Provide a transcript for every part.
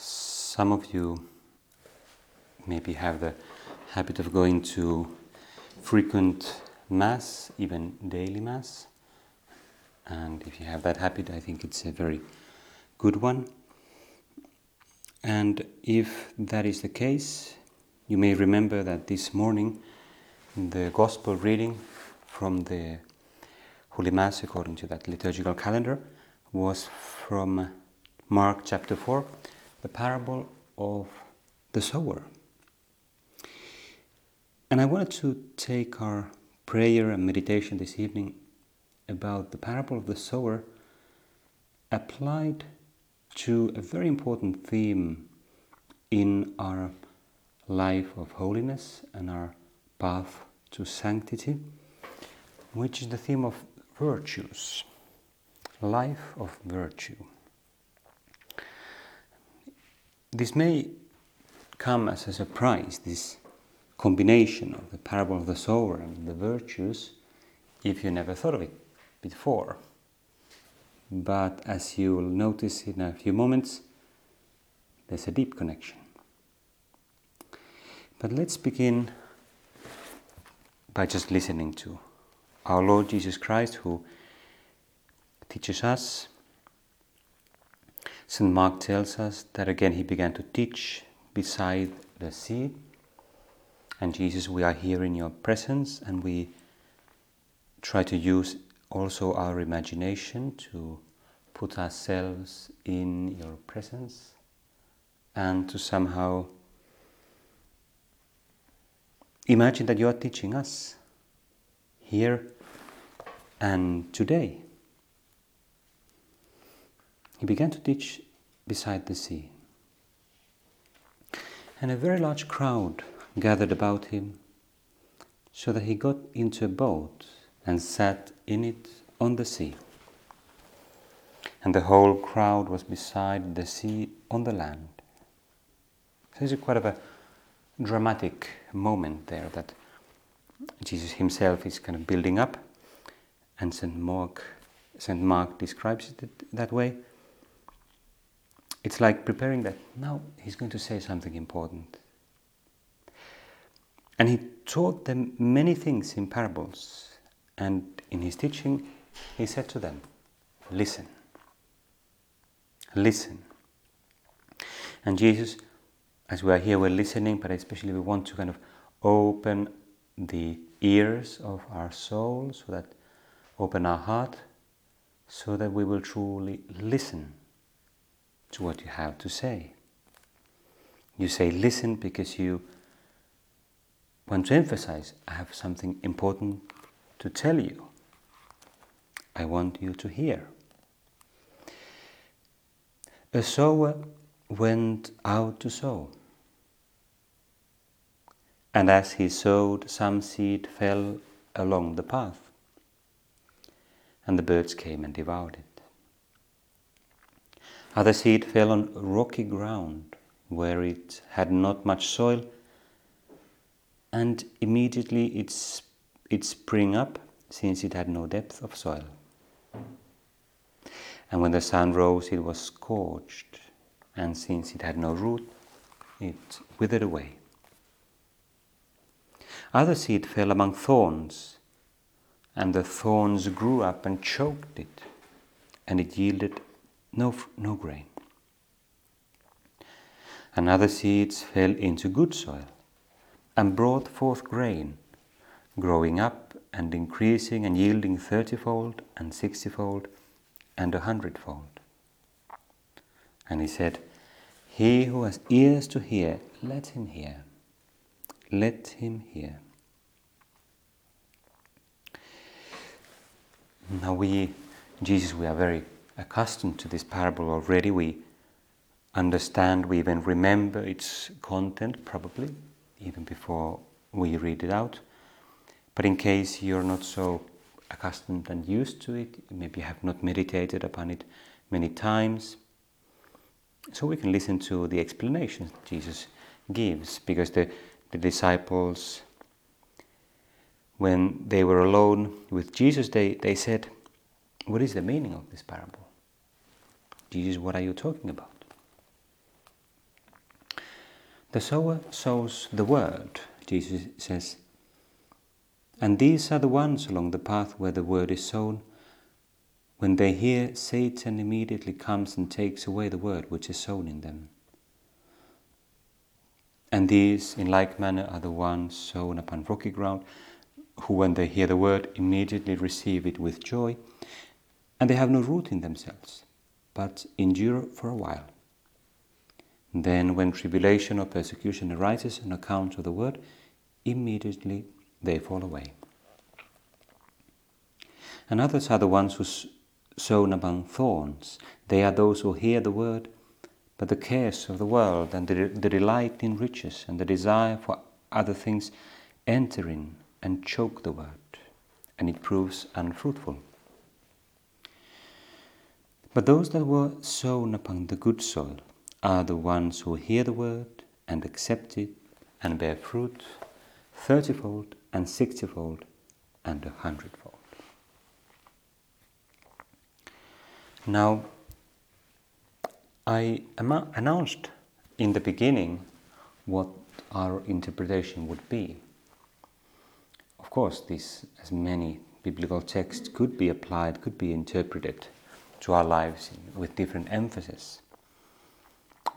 Some of you maybe have the habit of going to frequent Mass, even daily Mass. And if you have that habit, I think it's a very good one. And if that is the case, you may remember that this morning the Gospel reading from the Holy Mass, according to that liturgical calendar, was from Mark chapter 4 the parable of the sower. And I wanted to take our prayer and meditation this evening about the parable of the sower applied to a very important theme in our life of holiness and our path to sanctity, which is the theme of virtues, life of virtue. This may come as a surprise, this combination of the parable of the sower and the virtues, if you never thought of it before. But as you will notice in a few moments, there's a deep connection. But let's begin by just listening to our Lord Jesus Christ, who teaches us St. Mark tells us that again he began to teach beside the sea. And Jesus, we are here in your presence, and we try to use also our imagination to put ourselves in your presence and to somehow imagine that you are teaching us here and today. He began to teach beside the sea. And a very large crowd gathered about him, so that he got into a boat and sat in it on the sea. And the whole crowd was beside the sea on the land. So it's quite of a dramatic moment there that Jesus himself is kind of building up, and St. Mark, St. Mark describes it that way it's like preparing that now he's going to say something important. And he taught them many things in parables. And in his teaching, he said to them, Listen. Listen. And Jesus, as we are here, we're listening, but especially we want to kind of open the ears of our soul so that open our heart so that we will truly listen to what you have to say. You say listen because you want to emphasize I have something important to tell you. I want you to hear. A sower went out to sow. And as he sowed, some seed fell along the path, and the birds came and devoured it. Other seed fell on rocky ground where it had not much soil, and immediately it, it sprang up since it had no depth of soil. And when the sun rose, it was scorched, and since it had no root, it withered away. Other seed fell among thorns, and the thorns grew up and choked it, and it yielded no, no grain. And other seeds fell into good soil and brought forth grain, growing up and increasing and yielding thirtyfold and sixtyfold and a hundredfold. And he said, He who has ears to hear, let him hear. Let him hear. Now we, Jesus, we are very accustomed to this parable already. We understand, we even remember its content, probably, even before we read it out. But in case you're not so accustomed and used to it, maybe you have not meditated upon it many times, so we can listen to the explanations Jesus gives, because the, the disciples, when they were alone with Jesus, they, they said, What is the meaning of this parable? Jesus, what are you talking about? The sower sows the word, Jesus says, and these are the ones along the path where the word is sown. When they hear, Satan immediately comes and takes away the word which is sown in them. And these, in like manner, are the ones sown upon rocky ground, who, when they hear the word, immediately receive it with joy, and they have no root in themselves, but endure for a while. Then, when tribulation or persecution arises on account of the word, immediately they fall away. And others are the ones who sown among thorns. They are those who hear the word, but the cares of the world and the, the delight in riches and the desire for other things enter in and choke the word, and it proves unfruitful. But those that were sown upon the good soil are the ones who hear the word and accept it and bear fruit thirtyfold and sixtyfold and a hundredfold. Now, I announced in the beginning what our interpretation would be. Of course, this, as many biblical texts, could be applied, could be interpreted to our lives with different emphasis.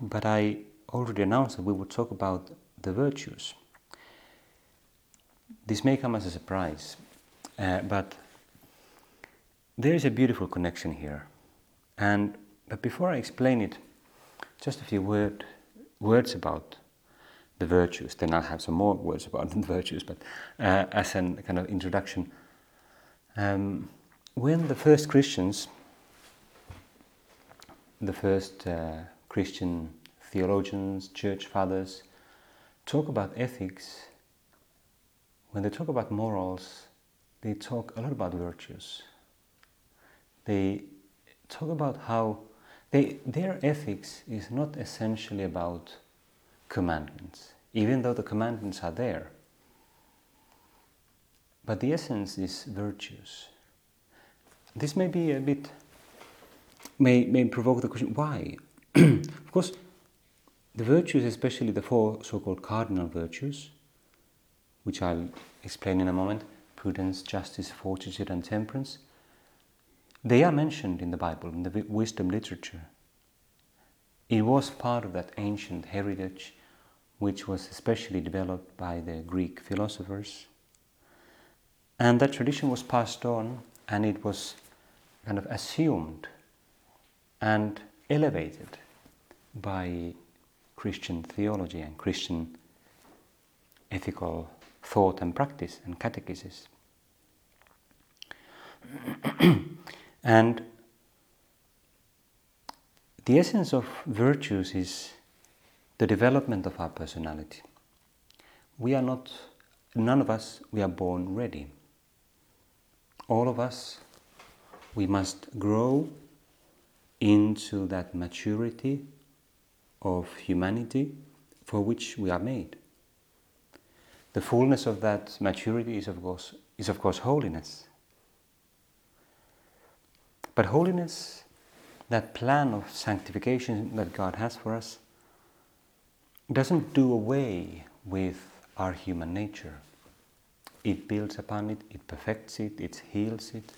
But I already announced that we would talk about the virtues. This may come as a surprise, uh, but there is a beautiful connection here. And but before I explain it, just a few word, words about the virtues. Then I'll have some more words about the virtues, but uh, as a kind of introduction. Um, when the first Christians, the first uh, Christian theologians, church fathers, talk about ethics, when they talk about morals, they talk a lot about virtues. They talk about how they, their ethics is not essentially about commandments, even though the commandments are there. But the essence is virtues. This may be a bit, may, may provoke the question why? of course, the virtues, especially the four so called cardinal virtues, which I'll explain in a moment prudence, justice, fortitude, and temperance they are mentioned in the Bible, in the wisdom literature. It was part of that ancient heritage which was especially developed by the Greek philosophers. And that tradition was passed on and it was kind of assumed and elevated by Christian theology and Christian ethical thought and practice and catechesis. and the essence of virtues is the development of our personality. We are not, none of us, we are born ready. All of us, we must grow into that maturity of humanity for which we are made. The fullness of that maturity is of course, is of course holiness. But holiness, that plan of sanctification that God has for us, doesn't do away with our human nature. It builds upon it, it perfects it, it heals it.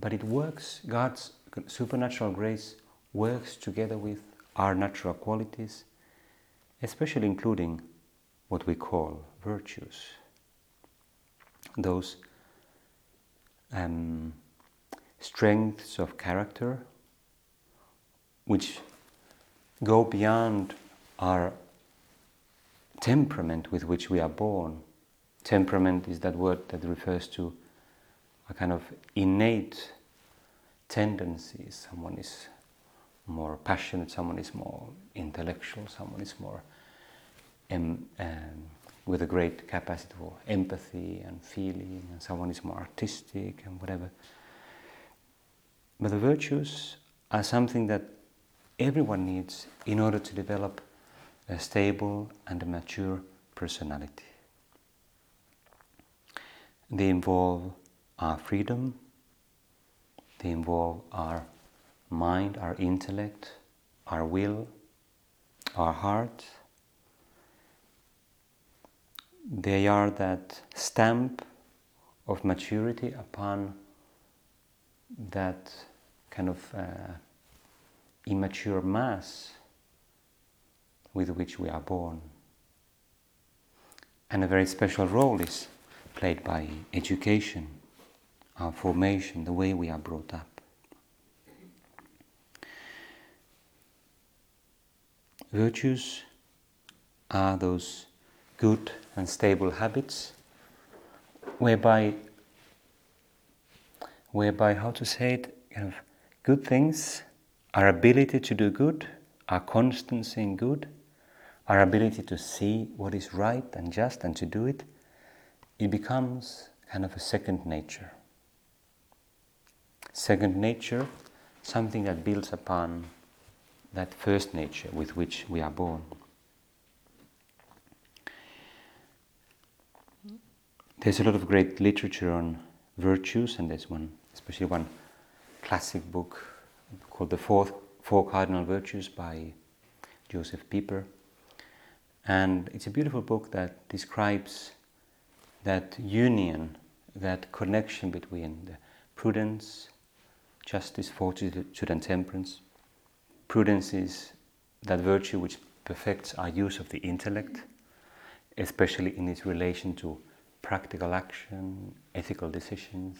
But it works, God's supernatural grace works together with our natural qualities especially including what we call virtues. Those um, strengths of character which go beyond our temperament with which we are born. Temperament is that word that refers to a kind of innate tendencies. Someone is more passionate, someone is more intellectual, someone is more um, with a great capacity for empathy and feeling, and someone is more artistic and whatever. But the virtues are something that everyone needs in order to develop a stable and a mature personality. They involve our freedom, they involve our mind, our intellect, our will, our heart. They are that stamp of maturity upon that kind of uh, immature mass with which we are born. And a very special role is played by education, our formation, the way we are brought up. Virtues are those good and stable habits whereby whereby how to say it kind of good things our ability to do good our constancy in good our ability to see what is right and just and to do it it becomes kind of a second nature second nature something that builds upon that first nature with which we are born. There's a lot of great literature on virtues, and there's one, especially one classic book called The Four, Four Cardinal Virtues by Josef Pieper. And it's a beautiful book that describes that union, that connection between the prudence, justice, fortitude, and temperance Prudence is that virtue which perfects our use of the intellect, especially in its relation to practical action, ethical decisions,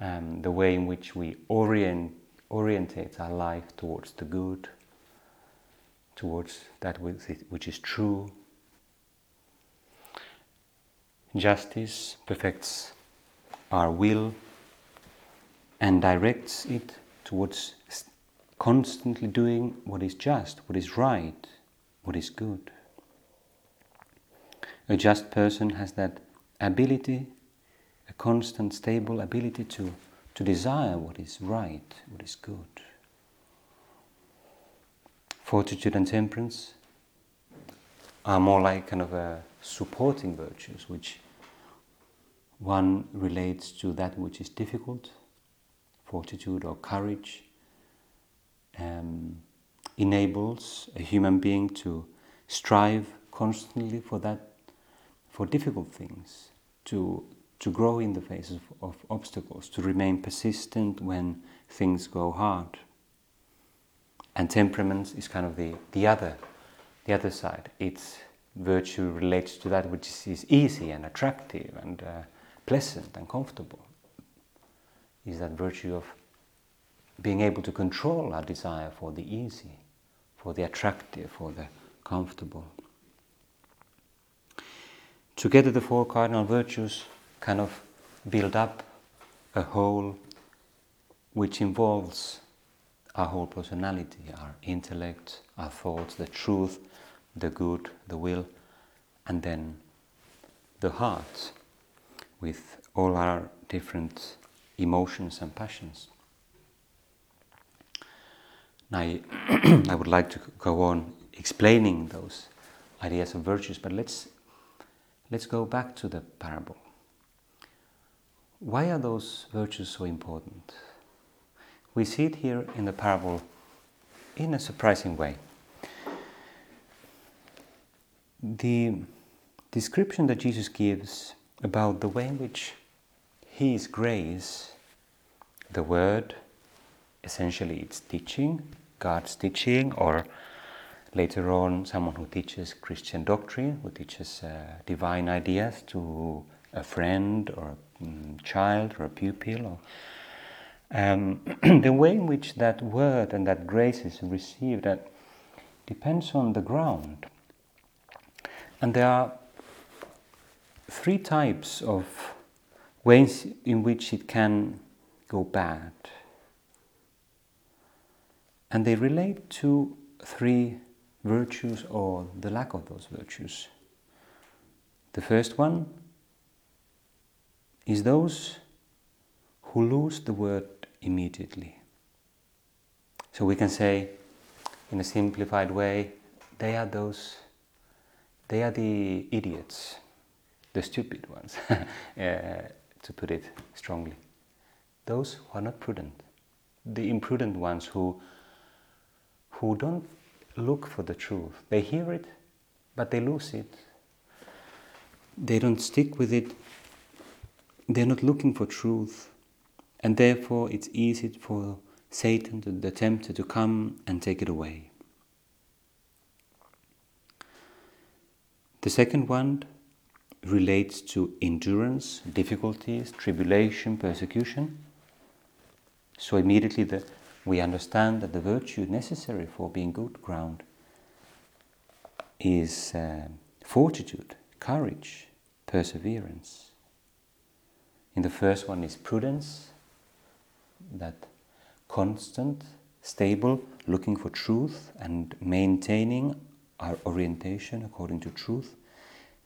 um, the way in which we orient, orientate our life towards the good, towards that which is true. Justice perfects our will and directs it towards constantly doing what is just, what is right, what is good. A just person has that ability, a constant, stable ability to, to desire what is right, what is good. Fortitude and temperance are more like kind of a supporting virtues, which one relates to that which is difficult, fortitude or courage, um, enables a human being to strive constantly for that, for difficult things, to to grow in the face of, of obstacles, to remain persistent when things go hard. And temperament is kind of the, the other the other side. Its virtue relates to that which is easy and attractive and uh, pleasant and comfortable. Is that virtue of being able to control our desire for the easy, for the attractive, for the comfortable. Together, the four cardinal virtues kind of build up a whole which involves our whole personality, our intellect, our thoughts, the truth, the good, the will, and then the heart with all our different emotions and passions. I, I would like to go on explaining those ideas of virtues, but let's, let's go back to the parable. Why are those virtues so important? We see it here in the parable in a surprising way. The description that Jesus gives about the way in which His grace, the Word, essentially it's teaching, God's teaching, or later on, someone who teaches Christian doctrine, who teaches uh, divine ideas to a friend or a um, child or a pupil. Or, um, the way in which that word and that grace is received that depends on the ground. And there are three types of ways in which it can go bad. And they relate to three virtues or the lack of those virtues. The first one is those who lose the word immediately. So we can say, in a simplified way, they are those, they are the idiots, the stupid ones, uh, to put it strongly. Those who are not prudent, the imprudent ones who, who don't look for the truth. They hear it, but they lose it. They don't stick with it. They're not looking for truth. And therefore, it's easy for Satan, to, the tempter, to come and take it away. The second one relates to endurance, difficulties, tribulation, persecution. So immediately the, we understand that the virtue necessary for being good ground is uh, fortitude, courage, perseverance. In the first one is prudence, that constant, stable, looking for truth and maintaining our orientation according to truth.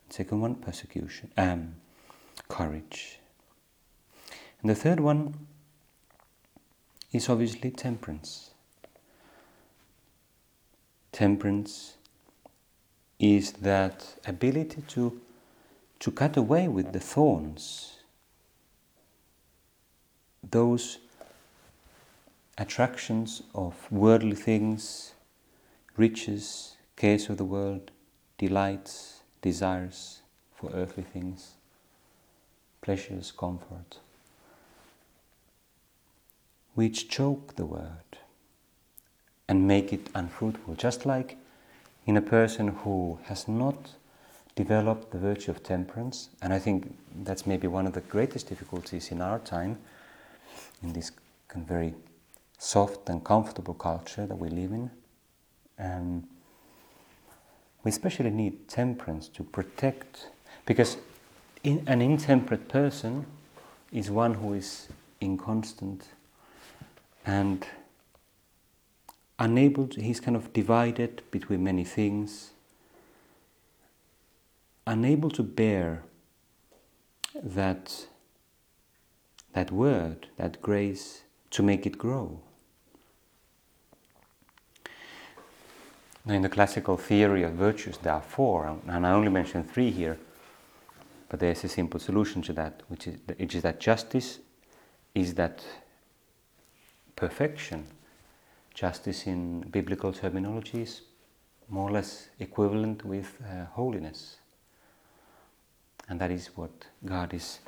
Second one, persecution, um, courage. And the third one is obviously temperance. Temperance is that ability to, to cut away with the thorns, those attractions of worldly things, riches, cares of the world, delights, desires for earthly things, pleasures, comfort which choke the word and make it unfruitful. Just like in a person who has not developed the virtue of temperance, and I think that's maybe one of the greatest difficulties in our time, in this very soft and comfortable culture that we live in. Um, we especially need temperance to protect, because in, an intemperate person is one who is inconstant and unable to, he's kind of divided between many things, unable to bear that, that word, that grace, to make it grow. In the classical theory of virtues, there are four, and I only mention three here, but there's a simple solution to that, which is, which is that justice is that perfection. Justice in biblical terminology is more or less equivalent with uh, holiness. And that is what God is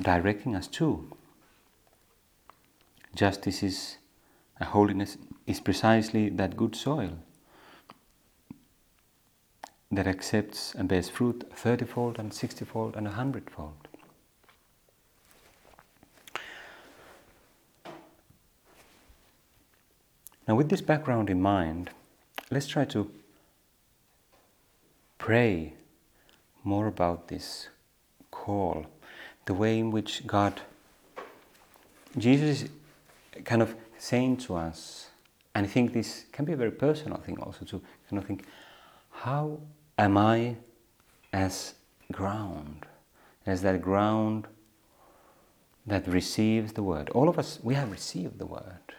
directing us to. Justice is, uh, holiness is precisely that good soil that accepts and bears fruit thirtyfold and sixtyfold and a hundredfold. Now, with this background in mind, let's try to pray more about this call, the way in which God, Jesus is kind of saying to us, and I think this can be a very personal thing also to kind of think, how am I as ground, as that ground that receives the word? All of us, we have received the word.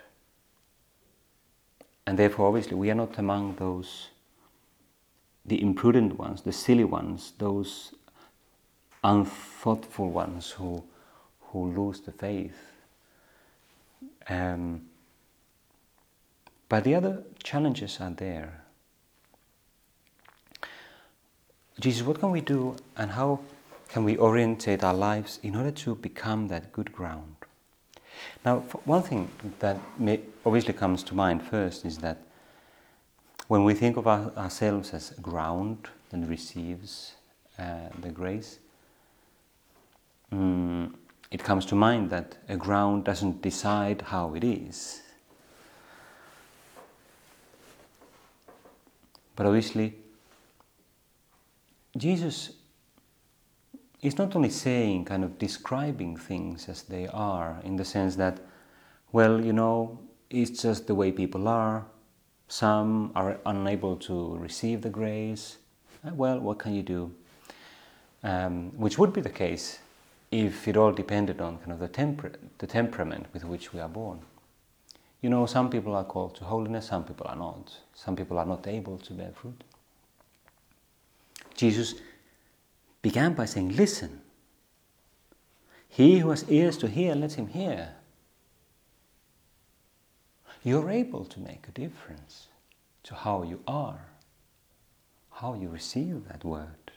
And therefore, obviously, we are not among those, the imprudent ones, the silly ones, those unthoughtful ones who, who lose the faith. Um, but the other challenges are there. Jesus, what can we do and how can we orientate our lives in order to become that good ground? Now, one thing that obviously comes to mind first is that when we think of our, ourselves as ground that receives uh, the grace, um, it comes to mind that a ground doesn't decide how it is. But obviously, Jesus is not only saying, kind of describing things as they are, in the sense that, well, you know, it's just the way people are. Some are unable to receive the grace. Uh, well, what can you do? Um, which would be the case if it all depended on kind of the, temper- the temperament with which we are born. You know, some people are called to holiness, some people are not. Some people are not able to bear fruit. Jesus began by saying, Listen. He who has ears to hear, let him hear. You're able to make a difference to how you are, how you receive that word.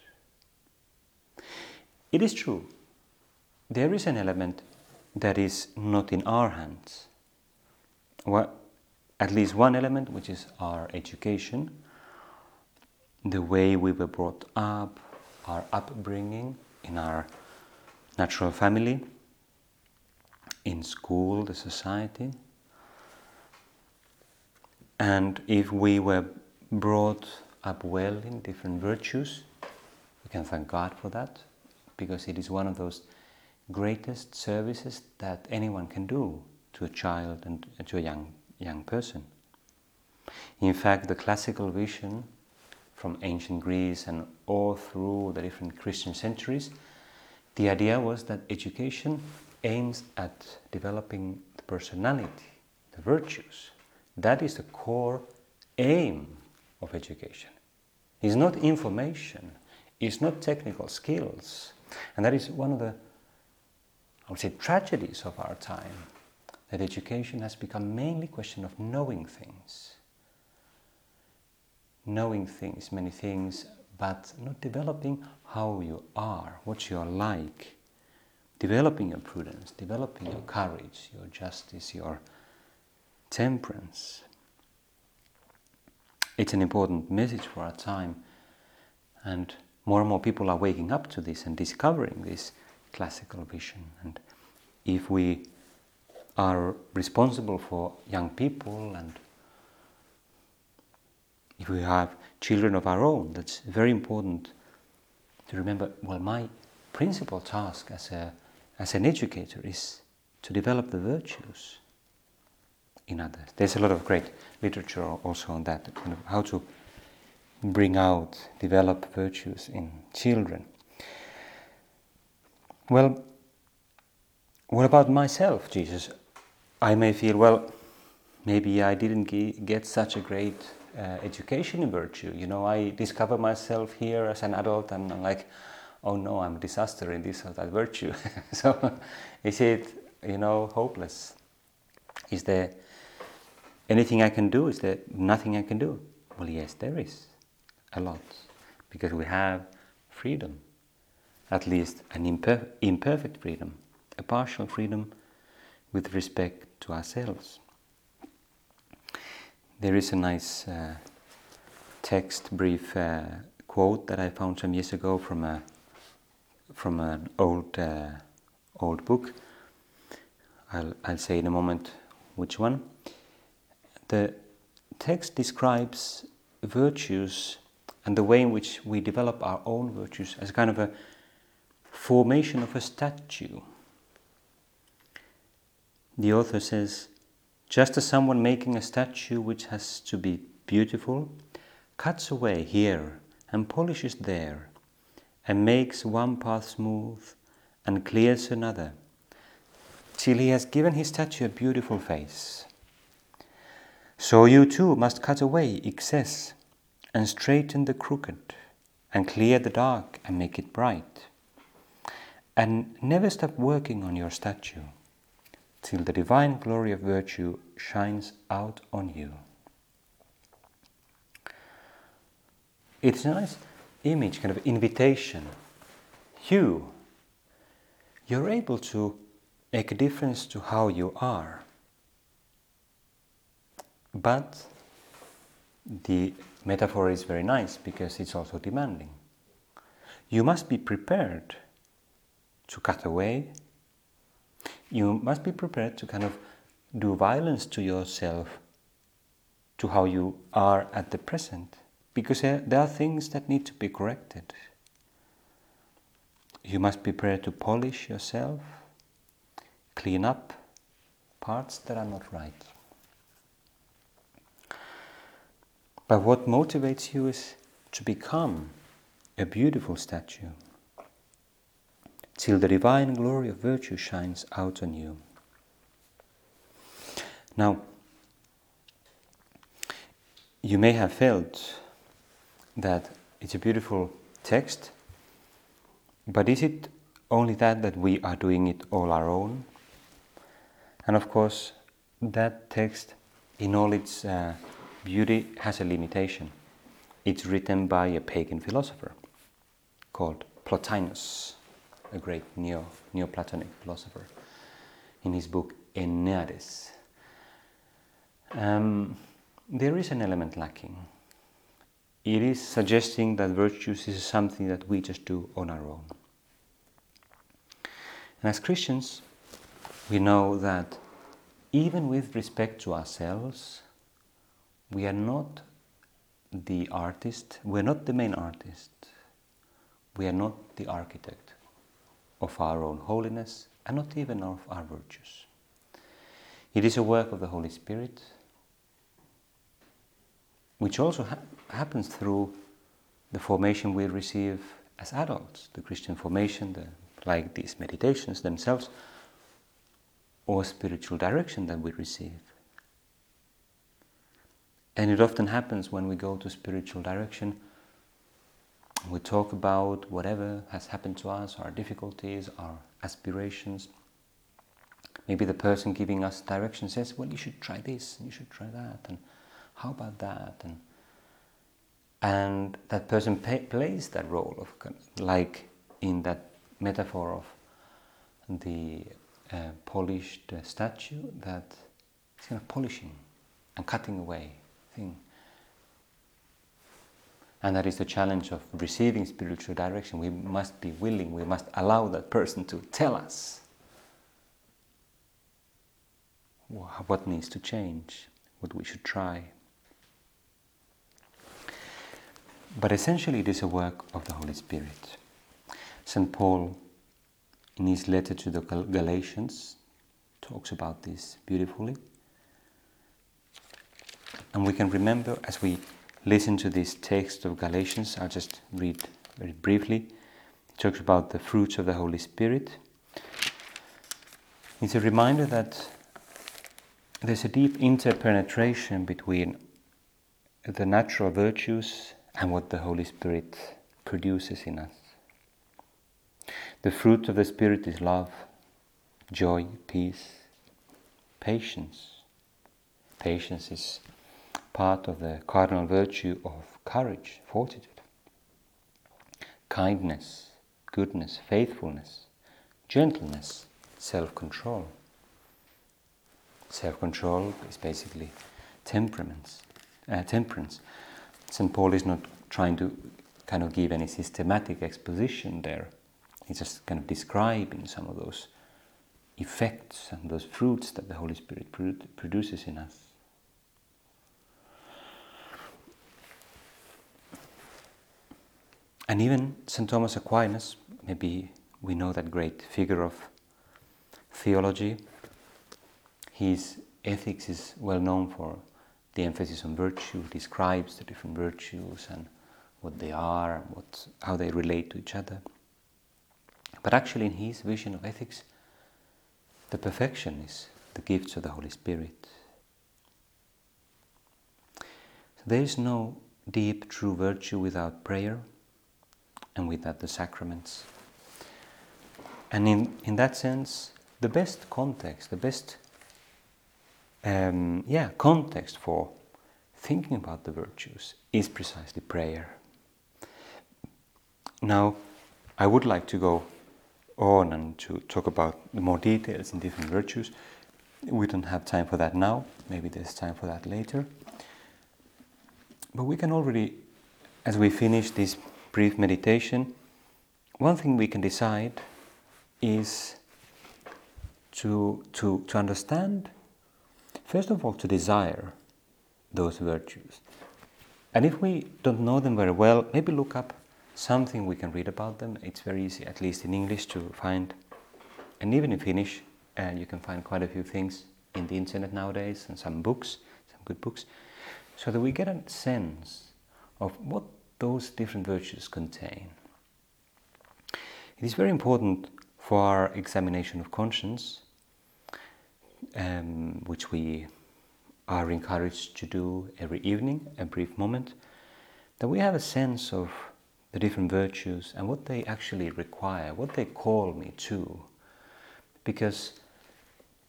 It is true, there is an element that is not in our hands. Well, at least one element, which is our education, the way we were brought up, our upbringing in our natural family, in school, the society. And if we were brought up well in different virtues, we can thank God for that because it is one of those greatest services that anyone can do to a child and to a young, young person. In fact, the classical vision from ancient Greece and all through the different Christian centuries, the idea was that education aims at developing the personality, the virtues. That is the core aim of education. It's not information, it's not technical skills. And that is one of the I would say, tragedies of our time that education has become mainly a question of knowing things. Knowing things, many things, but not developing how you are, what you are like. Developing your prudence, developing your courage, your justice, your temperance. It's an important message for our time, and more and more people are waking up to this and discovering this classical vision. And if we are responsible for young people and if we have children of our own, that's very important to remember. Well, my principal task as, a, as an educator is to develop the virtues in others. There's a lot of great literature also on that, kind of how to bring out, develop virtues in children. Well, what about myself, Jesus? I may feel, well, maybe I didn't get such a great Uh, education in virtue. You know, I discover myself here as an adult and I'm like, oh no, I'm a disaster in this or that virtue. so is it, you know, hopeless? Is there anything I can do? Is there nothing I can do? Well, yes, there is a lot because we have freedom at least an imper- imperfect freedom, a partial freedom with respect to ourselves. There is a nice uh, text, brief uh, quote that I found some years ago from a from an old uh, old book. I'll, I'll say in a moment which one. The text describes virtues and the way in which we develop our own virtues as kind of a formation of a statue. The author says, just as someone making a statue which has to be beautiful cuts away here and polishes there and makes one path smooth and clears another till he has given his statue a beautiful face. So you too must cut away excess and straighten the crooked and clear the dark and make it bright and never stop working on your statue till the divine glory of virtue shines out on you. It's a nice image, kind of invitation. You, you're able to make a difference to how you are. But the metaphor is very nice because it's also demanding. You must be prepared to cut away you must be prepared to kind of do violence to yourself, to how you are at the present, because there are things that need to be corrected. You must be prepared to polish yourself, clean up parts that are not right. But what motivates you is to become a beautiful statue till the divine glory of virtue shines out on you. Now, you may have felt that it's a beautiful text, but is it only that that we are doing it all our own? And of course, that text, in all its uh, beauty, has a limitation. It's written by a pagan philosopher called Plotinus, a great Neo Neoplatonic philosopher, in his book Enneades. Um, there is an element lacking. It is suggesting that virtues is something that we just do on our own. And as Christians, we know that even with respect to ourselves, we are not the artist, we're not the main artist, we are not the architect of our own holiness and not even of our virtues. It is a work of the Holy Spirit which also ha- happens through the formation we receive as adults, the Christian formation, the, like these meditations themselves, or spiritual direction that we receive. And it often happens when we go to spiritual direction, we talk about whatever has happened to us, our difficulties, our aspirations. Maybe the person giving us direction says, Well, you should try this, and you should try that. And how about that? And, and that person plays that role of, like in that metaphor of the uh, polished uh, statue, that it's kind of polishing and cutting away thing. And that is the challenge of receiving spiritual direction. We must be willing, we must allow that person to tell us what needs to change, what we should try. But essentially, it is a work of the Holy Spirit. St. Paul, in his letter to the Galatians, talks about this beautifully. And we can remember as we listen to this text of Galatians, I'll just read very briefly. It talks about the fruits of the Holy Spirit. It's a reminder that there's a deep interpenetration between the natural virtues and what the Holy Spirit produces in us. The fruit of the Spirit is love, joy, peace, patience. Patience is part of the cardinal virtue of courage, fortitude, kindness, goodness, faithfulness, gentleness, self control. Self control is basically temperaments, uh, temperance. St. Paul is not trying to kind of give any systematic exposition there. He's just kind of describing some of those effects and those fruits that the Holy Spirit produces in us. And even St. Thomas Aquinas, maybe we know that great figure of theology, his ethics is well known for the emphasis on virtue, describes the different virtues and what they are, what, how they relate to each other. But actually, in his vision of ethics, the perfection is the gifts of the Holy Spirit. So there is no deep, true virtue without prayer and without the sacraments. And in, in that sense, the best context, the best um, yeah, context for thinking about the virtues is precisely prayer. Now, I would like to go on and to talk about more details in different virtues. We don't have time for that now, maybe there's time for that later. But we can already, as we finish this brief meditation, one thing we can decide is to, to, to understand First of all, to desire those virtues. And if we don't know them very well, maybe look up something we can read about them. It's very easy, at least in English, to find, and even in Finnish, uh, you can find quite a few things in the internet nowadays and some books, some good books. so that we get a sense of what those different virtues contain. It is very important for our examination of conscience, um, which we are encouraged to do every evening, a brief moment, that we have a sense of the different virtues and what they actually require, what they call me to. Because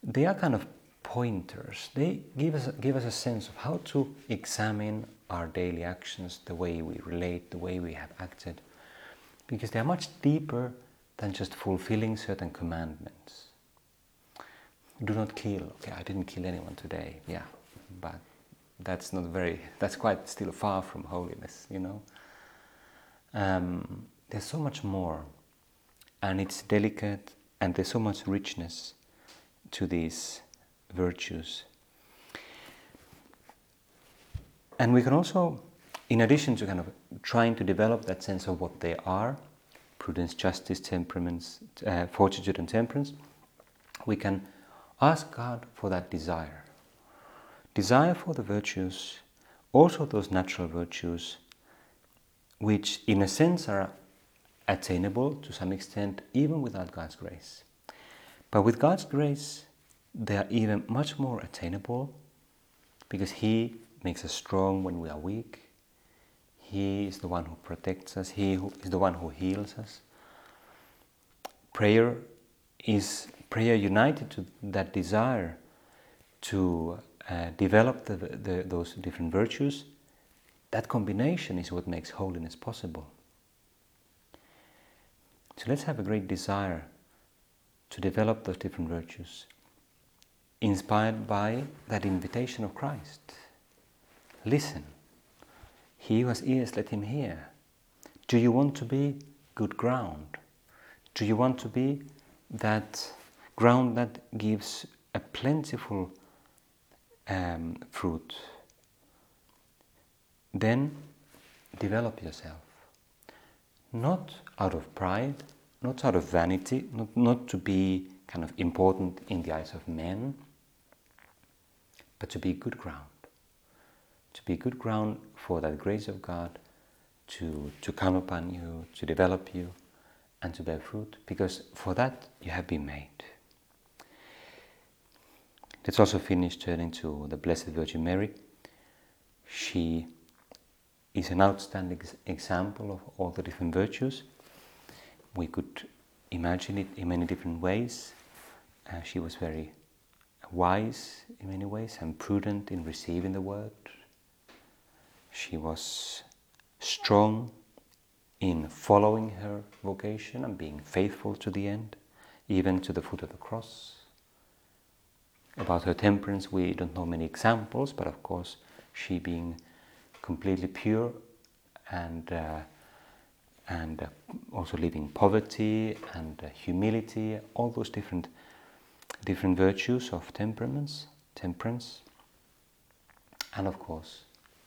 they are kind of pointers. They give us, give us a sense of how to examine our daily actions, the way we relate, the way we have acted. Because they are much deeper than just fulfilling certain commandments. Do not kill. Okay, I didn't kill anyone today. Yeah, but that's not very, that's quite still far from holiness, you know. Um, there's so much more, and it's delicate, and there's so much richness to these virtues. And we can also, in addition to kind of trying to develop that sense of what they are prudence, justice, temperaments, uh, fortitude, and temperance we can ask God for that desire. Desire for the virtues, also those natural virtues, which in a sense are attainable to some extent even without God's grace. But with God's grace, they are even much more attainable because He makes us strong when we are weak. He is the one who protects us, He is the one who heals us. Prayer is prayer united to that desire to uh, develop the, the, those different virtues. That combination is what makes holiness possible. So let's have a great desire to develop those different virtues, inspired by that invitation of Christ. Listen. He who has ears, let him hear. Do you want to be good ground? Do you want to be that ground that gives a plentiful um, fruit? Then develop yourself. Not out of pride, not out of vanity, not, not to be kind of important in the eyes of men, but to be good ground. To be good ground for that grace of God to, to come upon you, to develop you, and to bear fruit, because for that you have been made. Let's also finish turning to the Blessed Virgin Mary. She is an outstanding example of all the different virtues we could imagine it in many different ways. Uh, she was very wise in many ways and prudent in receiving the word. She was strong in following her vocation and being faithful to the end, even to the foot of the cross. About her temperance, we don't know many examples, but of course, she being completely pure and uh, and uh, also living poverty and uh, humility, all those different different virtues of temperaments, temperance, and of course